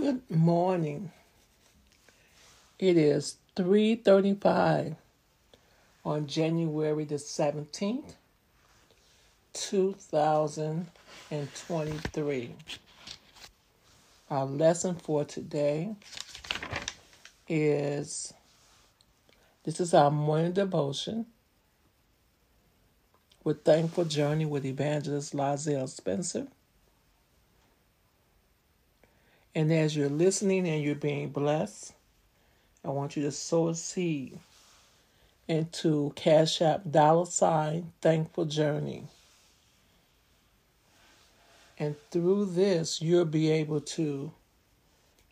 Good morning. It is 3:35 on January the 17th, 2023. Our lesson for today is this is our morning devotion with Thankful Journey with Evangelist Lozelle Spencer. And as you're listening and you're being blessed, I want you to sow a seed into Cash App dollar sign Thankful Journey. And through this, you'll be able to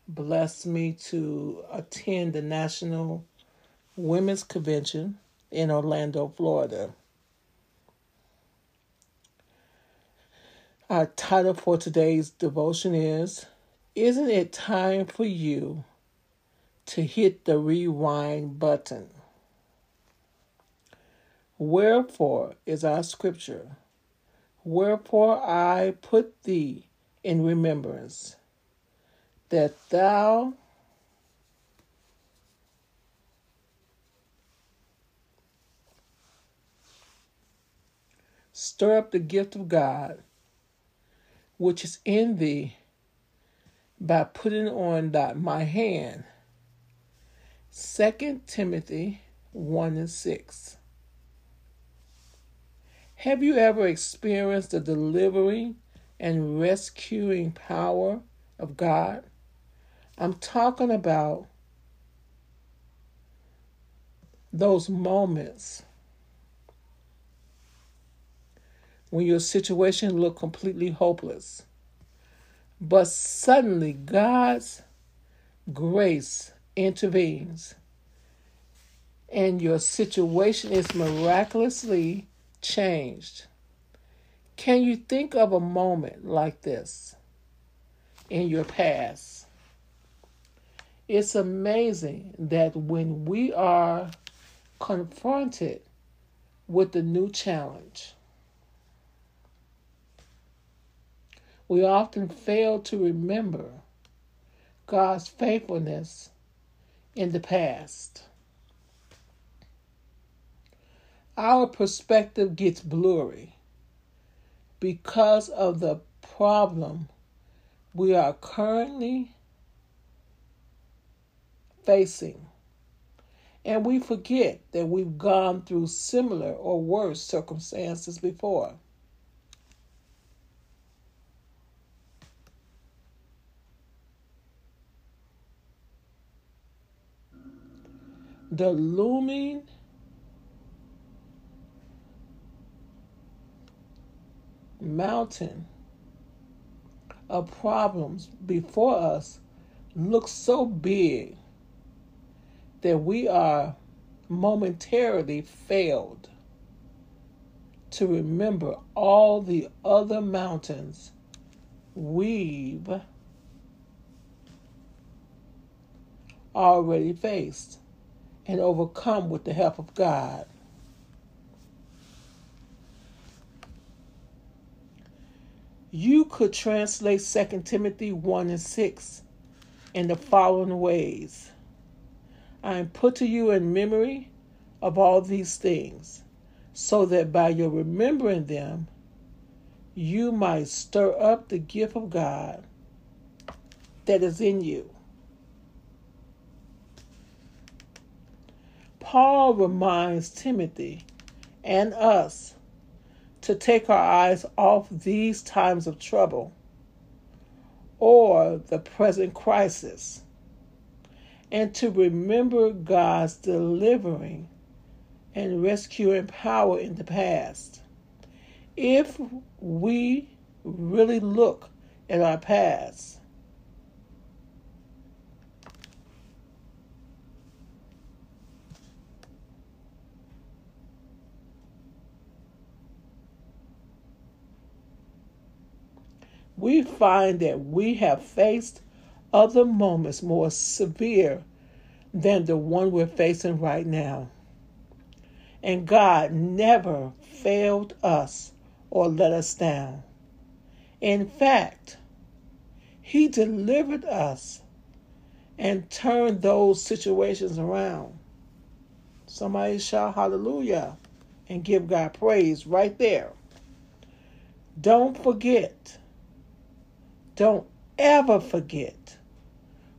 bless me to attend the National Women's Convention in Orlando, Florida. Our title for today's devotion is Isn't it time for you to hit the rewind button? Wherefore is our scripture. Wherefore I put thee in remembrance, that thou stir up the gift of God which is in thee by putting on thy, my hand. 2 Timothy 1 and 6. Have you ever experienced the delivering and rescuing power of God? I'm talking about those moments when your situation looked completely hopeless. But suddenly God's grace intervenes and your situation is miraculously changed. Can you think of a moment like this in your past? It's amazing that when we are confronted with the new challenge, we often fail to remember God's faithfulness in the past. Our perspective gets blurry because of the problem we are currently facing. And we forget that we've gone through similar or worse circumstances before. The looming mountain of problems before us looks so big that we are momentarily failed to remember all the other mountains we've already faced and overcome with the help of God. You could translate 2 Timothy 1 and 6 in the following ways I am put to you in memory of all these things, so that by your remembering them, you might stir up the gift of God that is in you. Paul reminds Timothy and us to take our eyes off these times of trouble or the present crisis and to remember God's delivering and rescuing power in the past. If we really look at our past, we find that we have faced other moments more severe than the one we're facing right now. And God never failed us or let us down. In fact, He delivered us and turned those situations around. Somebody shout hallelujah and give God praise right there. Don't forget. Don't ever forget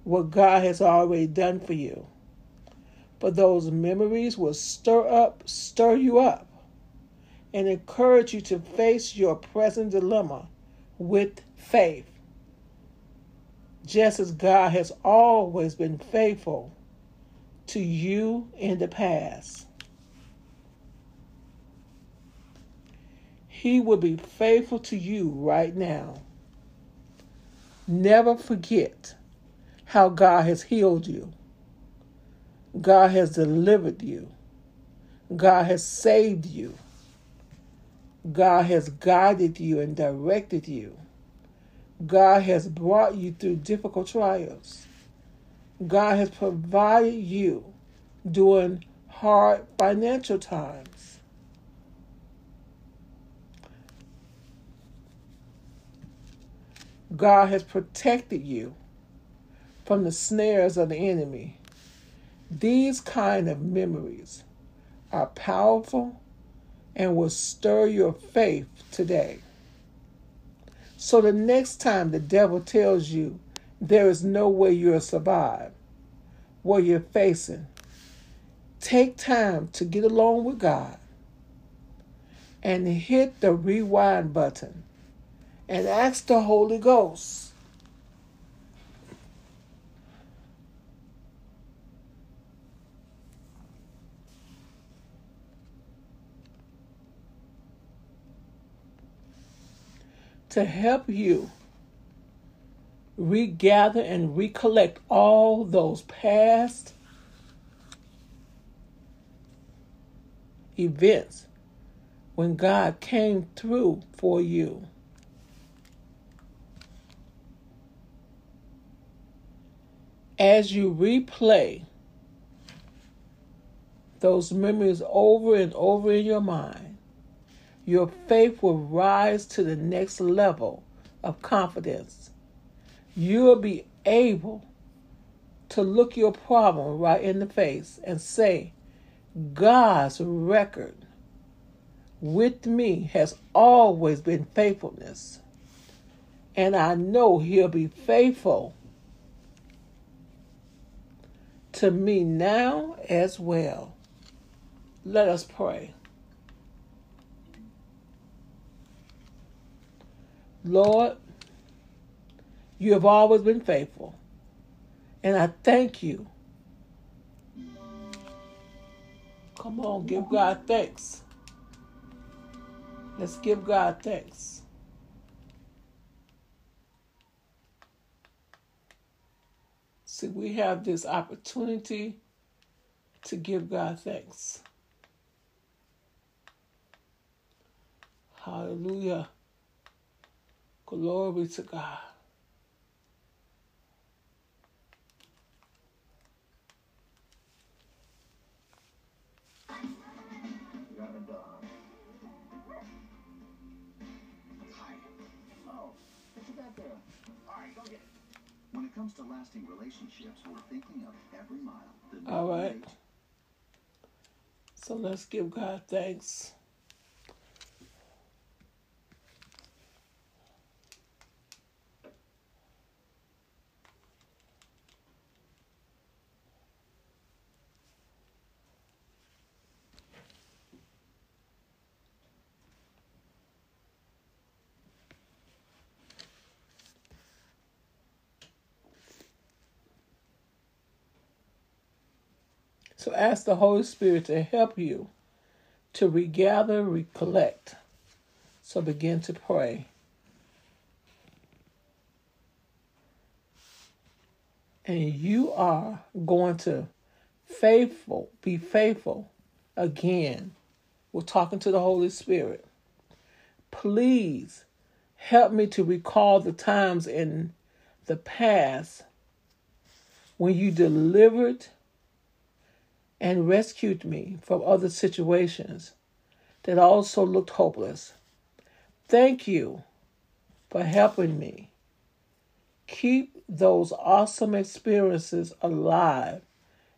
what God has already done for you. But those memories will stir up, stir you up, and encourage you to face your present dilemma with faith. Just as God has always been faithful to you in the past. He will be faithful to you right now. Never forget how God has healed you. God has delivered you. God has saved you. God has guided you and directed you. God has brought you through difficult trials. God has provided you during hard financial times. God has protected you from the snares of the enemy. These kind of memories are powerful and will stir your faith today. So the next time the devil tells you there is no way you'll survive what you're facing, take time to get along with God and hit the rewind button and ask the Holy Ghost to help you regather and recollect all those past events when God came through for you. As you replay those memories over and over in your mind, your faith will rise to the next level of confidence. You will be able to look your problem right in the face and say, God's record with me has always been faithfulness. And I know He'll be faithful to me now as well. Let us pray. Lord, you have always been faithful. And I thank you. Come on, give God thanks. Let's give God thanks. See, we have this opportunity to give God thanks. Hallelujah. Glory to God. Comes to lasting relationships, we're thinking of every mile. All right. So let's give God thanks. So ask the Holy Spirit to help you to regather, recollect. So begin to pray. And you are going to faithful, be faithful again. We're talking to the Holy Spirit. Please help me to recall the times in the past when you delivered and rescued me from other situations that also looked hopeless. Thank you for helping me Keep those awesome experiences alive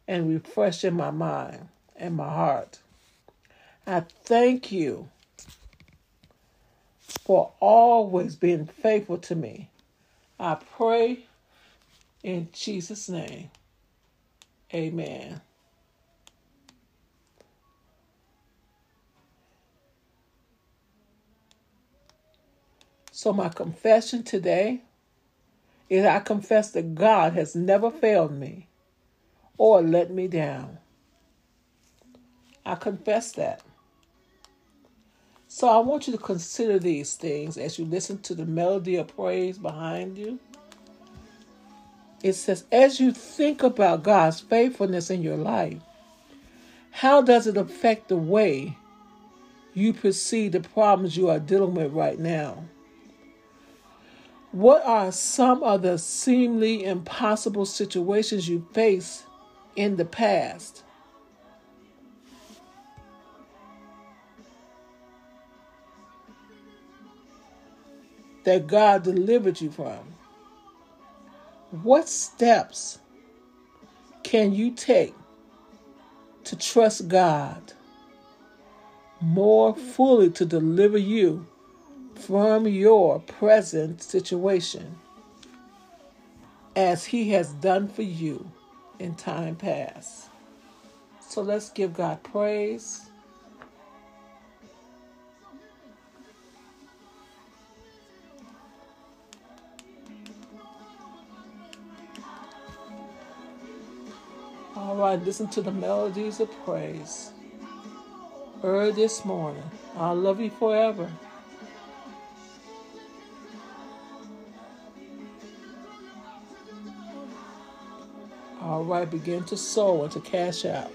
and refresh in my mind and my heart. I thank you for always being faithful to me. I pray in Jesus' name. Amen. So, my confession today is I confess that God has never failed me or let me down. I confess that. So I want you to consider these things as you listen to the melody of praise behind you. It says, as you think about God's faithfulness in your life, how does it affect the way you perceive the problems you are dealing with right now? What are some of the seemingly impossible situations you face in the past? that God delivered you from? What steps can you take to trust God more fully to deliver you from your present situation as He has done for you in time past? So let's give God praise. All right, listen to the melodies of praise. Early this morning, I love you forever. All right, begin to sow and to Cash App.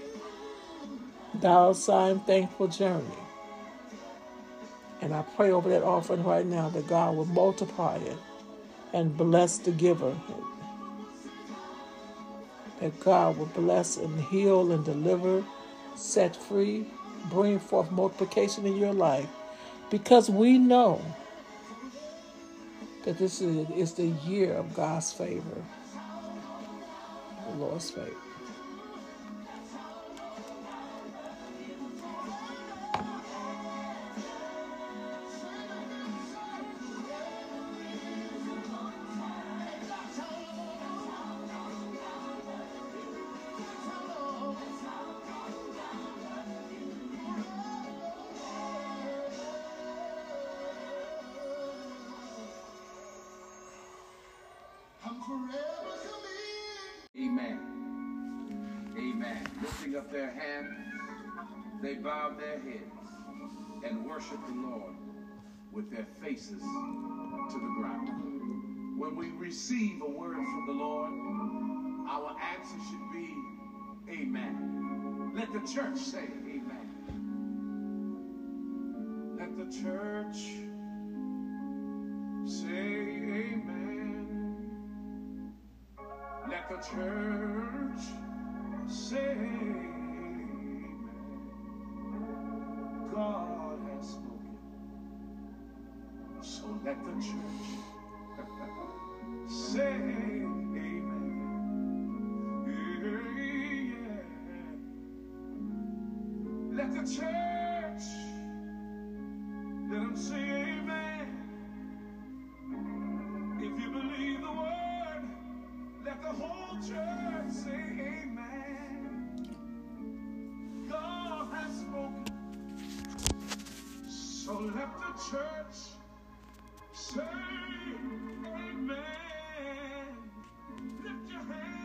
Dollar sign thankful journey. And I pray over that offering right now that God will multiply it and bless the giver that God will bless and heal and deliver, set free, bring forth multiplication in your life. Because we know that this is, is the year of God's favor, the Lord's favor. Amen. Amen. Lifting up their hands, they bowed their heads and worshiped the Lord with their faces to the ground. When we receive a word from the Lord, our answer should be Amen. Let the church say Amen. Let the church say the church say Amen. God has spoken. So let the church say Amen. Yeah. Let the church let them say Let the whole church say amen. God has spoken. So let the church say amen. Lift your hands.